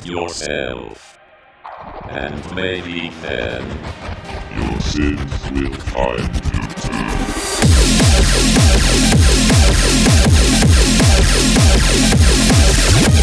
with yourself. And maybe then your sins will find you too.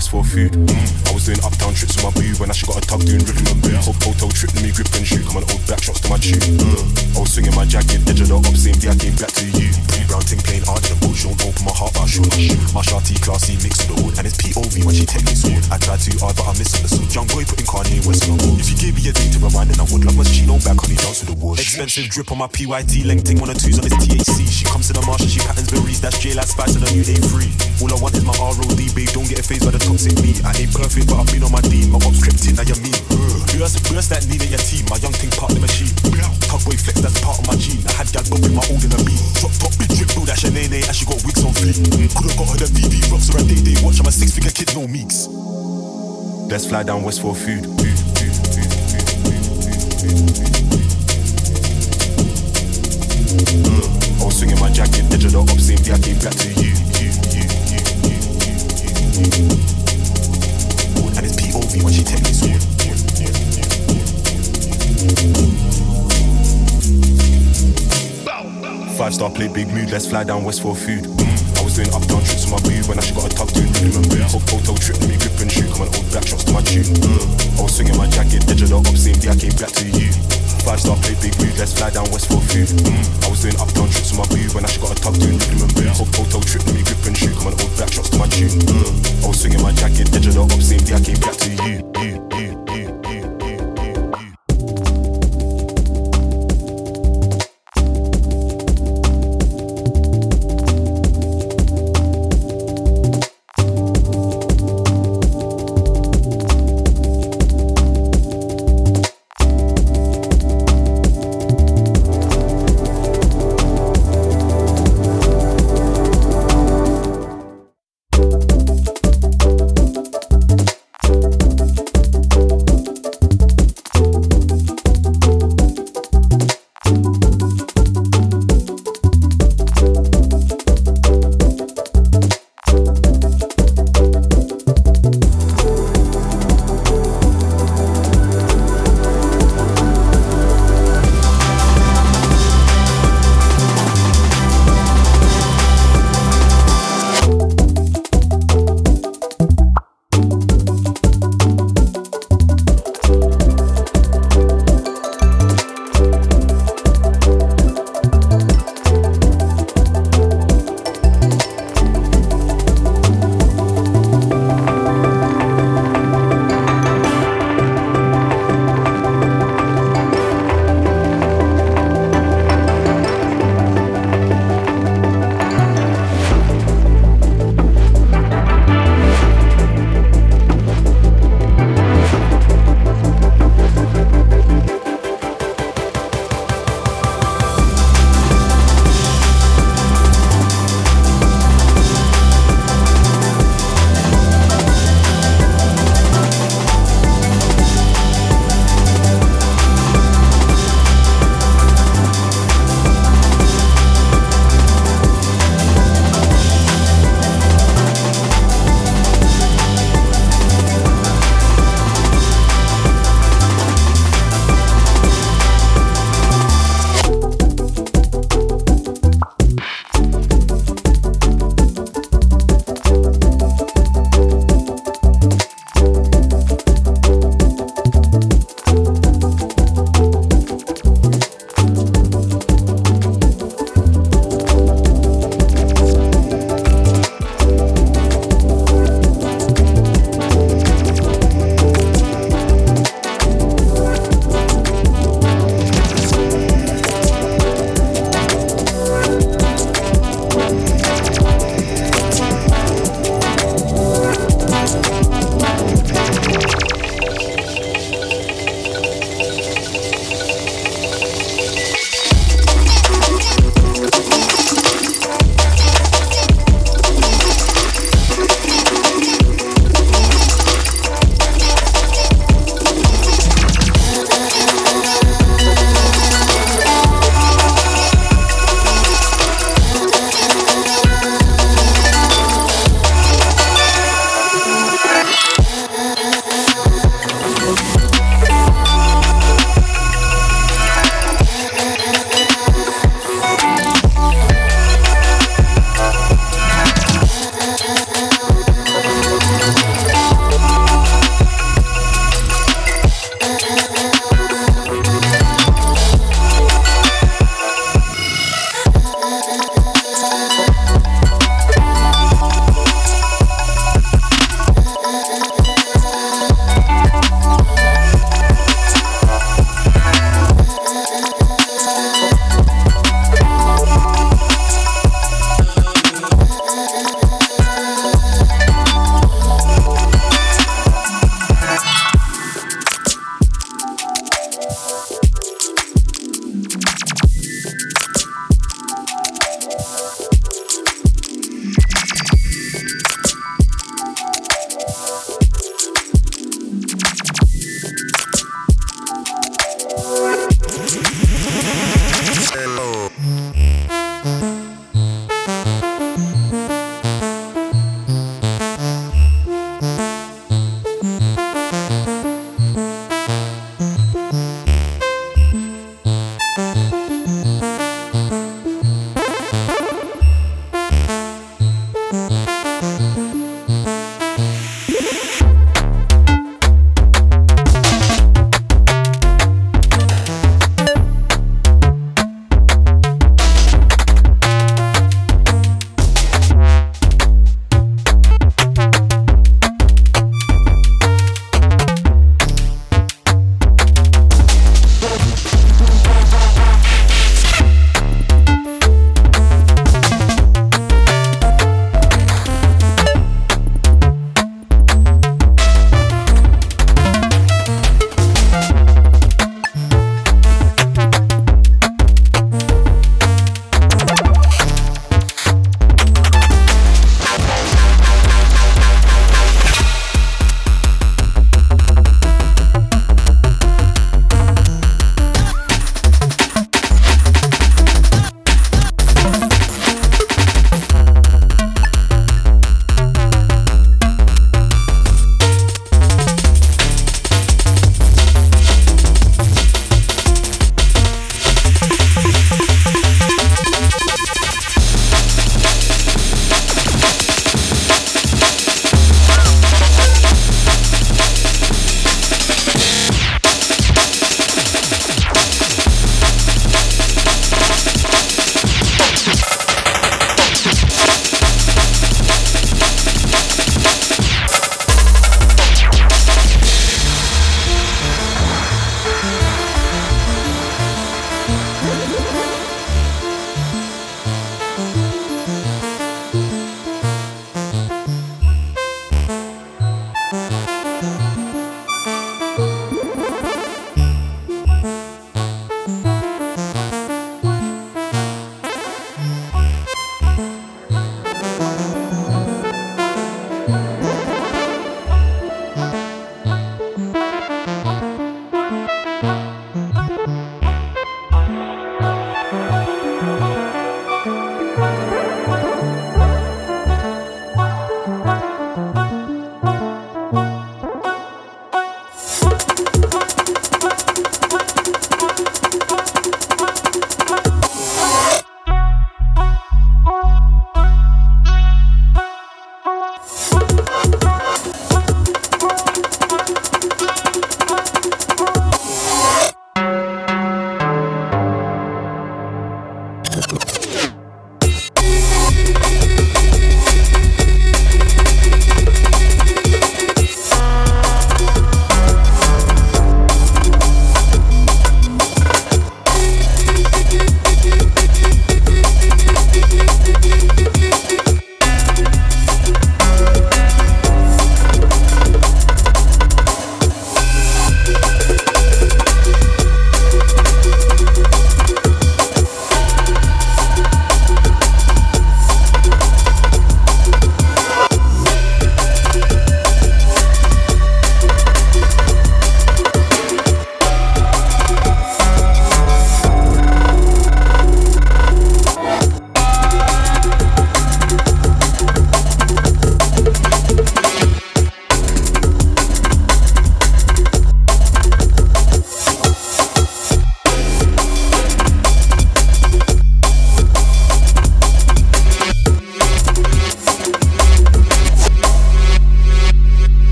West for food. Mm. I was doing uptown trips with my boo when I should got a tug doing rhythm and boots. Hotel trip, let me grip and shoot. Come old back shots to my tune. I was swinging my jacket, edge of the up, same day I came back to you. Brown ting playing hard in the don't open my heart, but I should. My shawty classy mix with the wood, and it's POV when she take me sword. I tried too hard, but I misunderstood. Young boy putting Kanye West on. If you gave me a Expensive drip on my PYT, lengthing one or twos on this THC. She comes to the marsh and she patterns berries. That's J like spice and a new A3. All I want is my ROD, babe. Don't get phased by the toxic me. I ain't perfect, but I've been on my D. My ops cryptic, now you mean. Burst, burst that need at your team. My young thing part the machine. Tugboy flex, that's part of my gene. I had gal bumping my old in a beat. Drop top, big drip, build that Shanae, eh? and she got wigs on fleek. Could've got her the VV rocks or a day day watch. I'm a six figure kid, no meeks. Let's fly down west for food. food, food, food, food, food, food, food. I was swinging my jacket, edge of I came back to you. And it's POV when she take me sword. Five star play big mood, let's fly down west for food. I was doing uptown trips with my boo when I should got a tug doing rhythm and boots. Hotel trip, let me grip and shoot. Come on, old back shots to my tune. I was swinging my jacket, edge of up, same day I came back to you. Five star play big mood, let's fly down west for food. Mm. I was doing uptown trips with my boo when I should got a tug doing rhythm and boots. Trip, me grip and shoot. Come on, old back shots to my tune. Mm. I was swinging my jacket, edge of the up, same day I came back to you, you,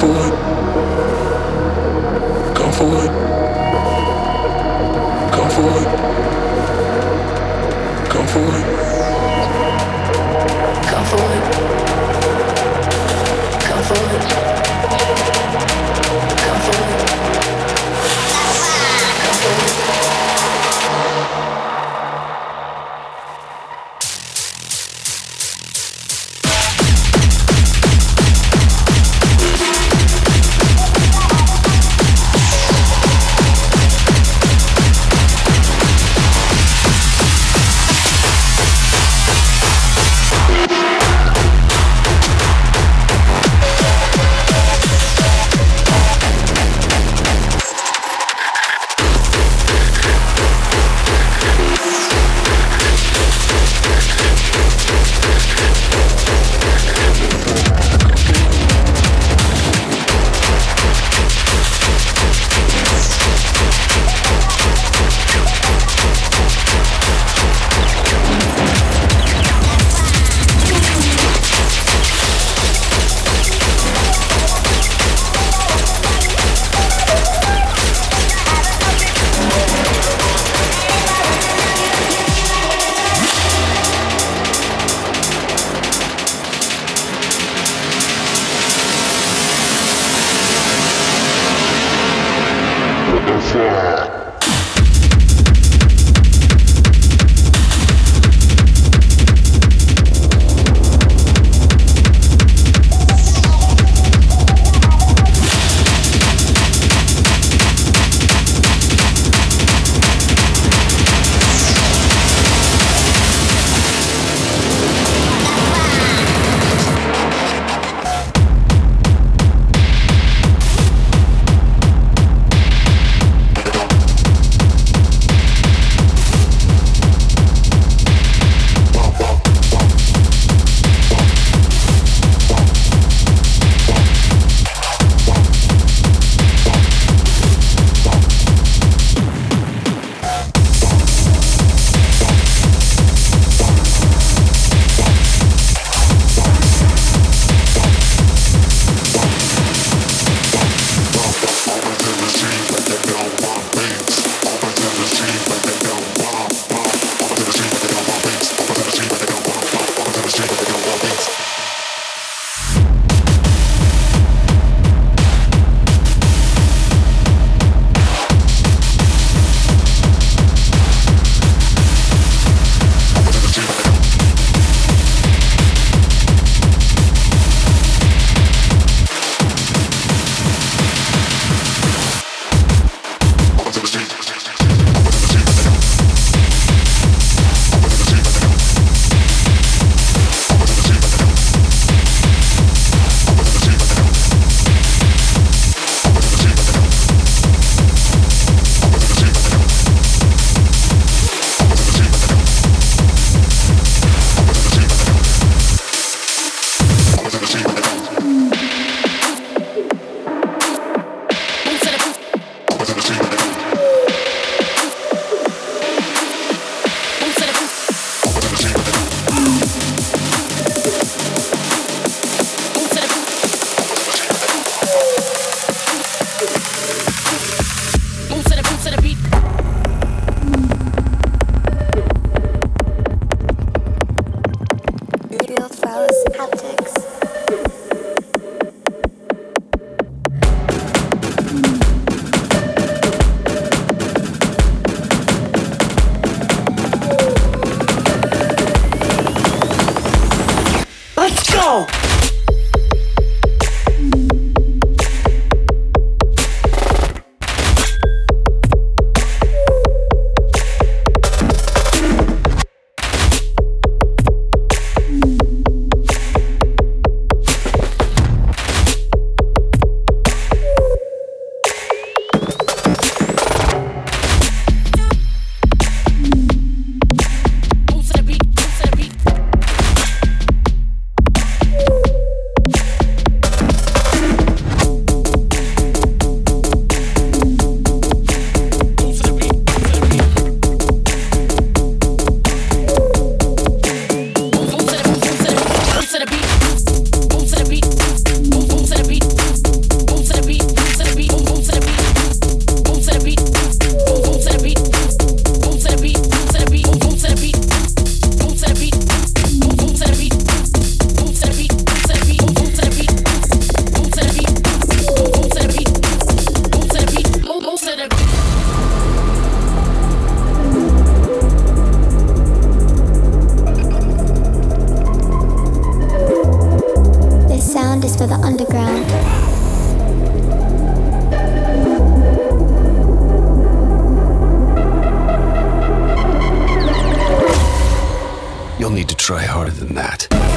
For. You'll need to try harder than that.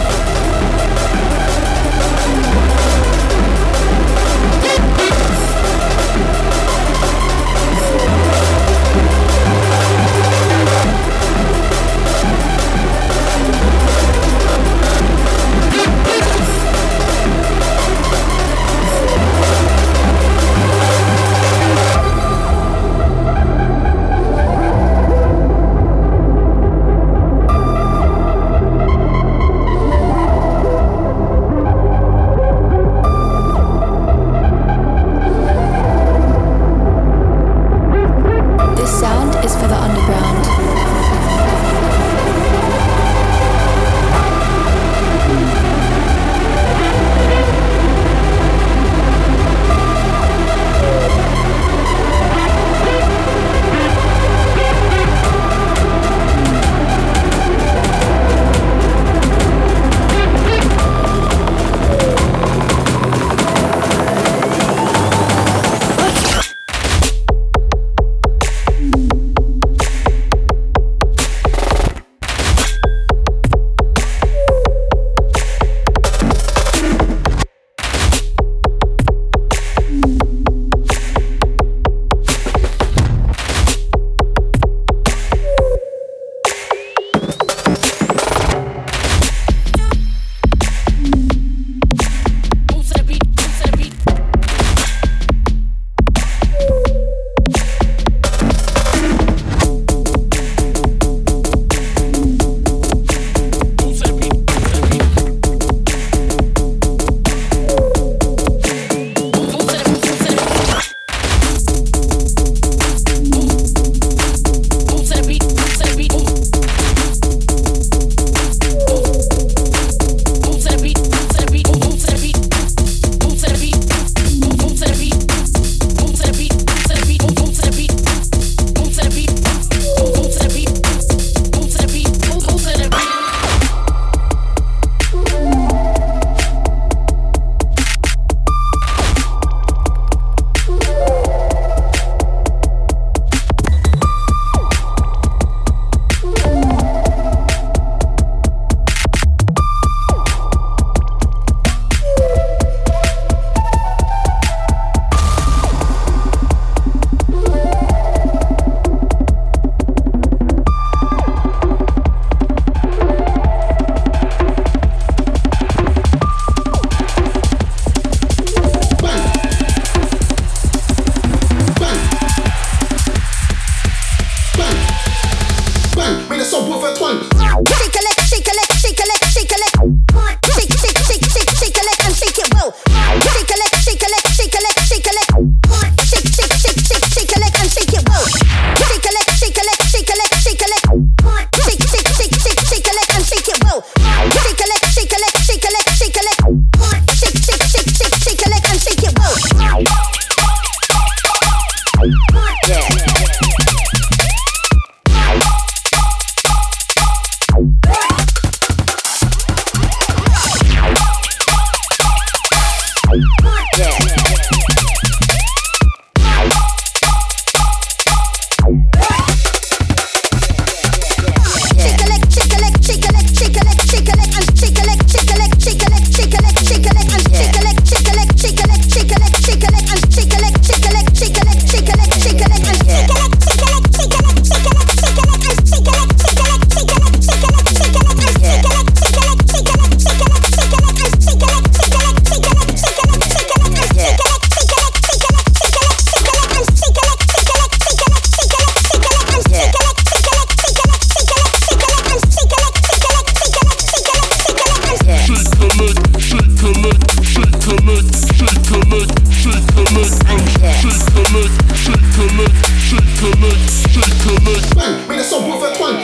It, whoa, shake it like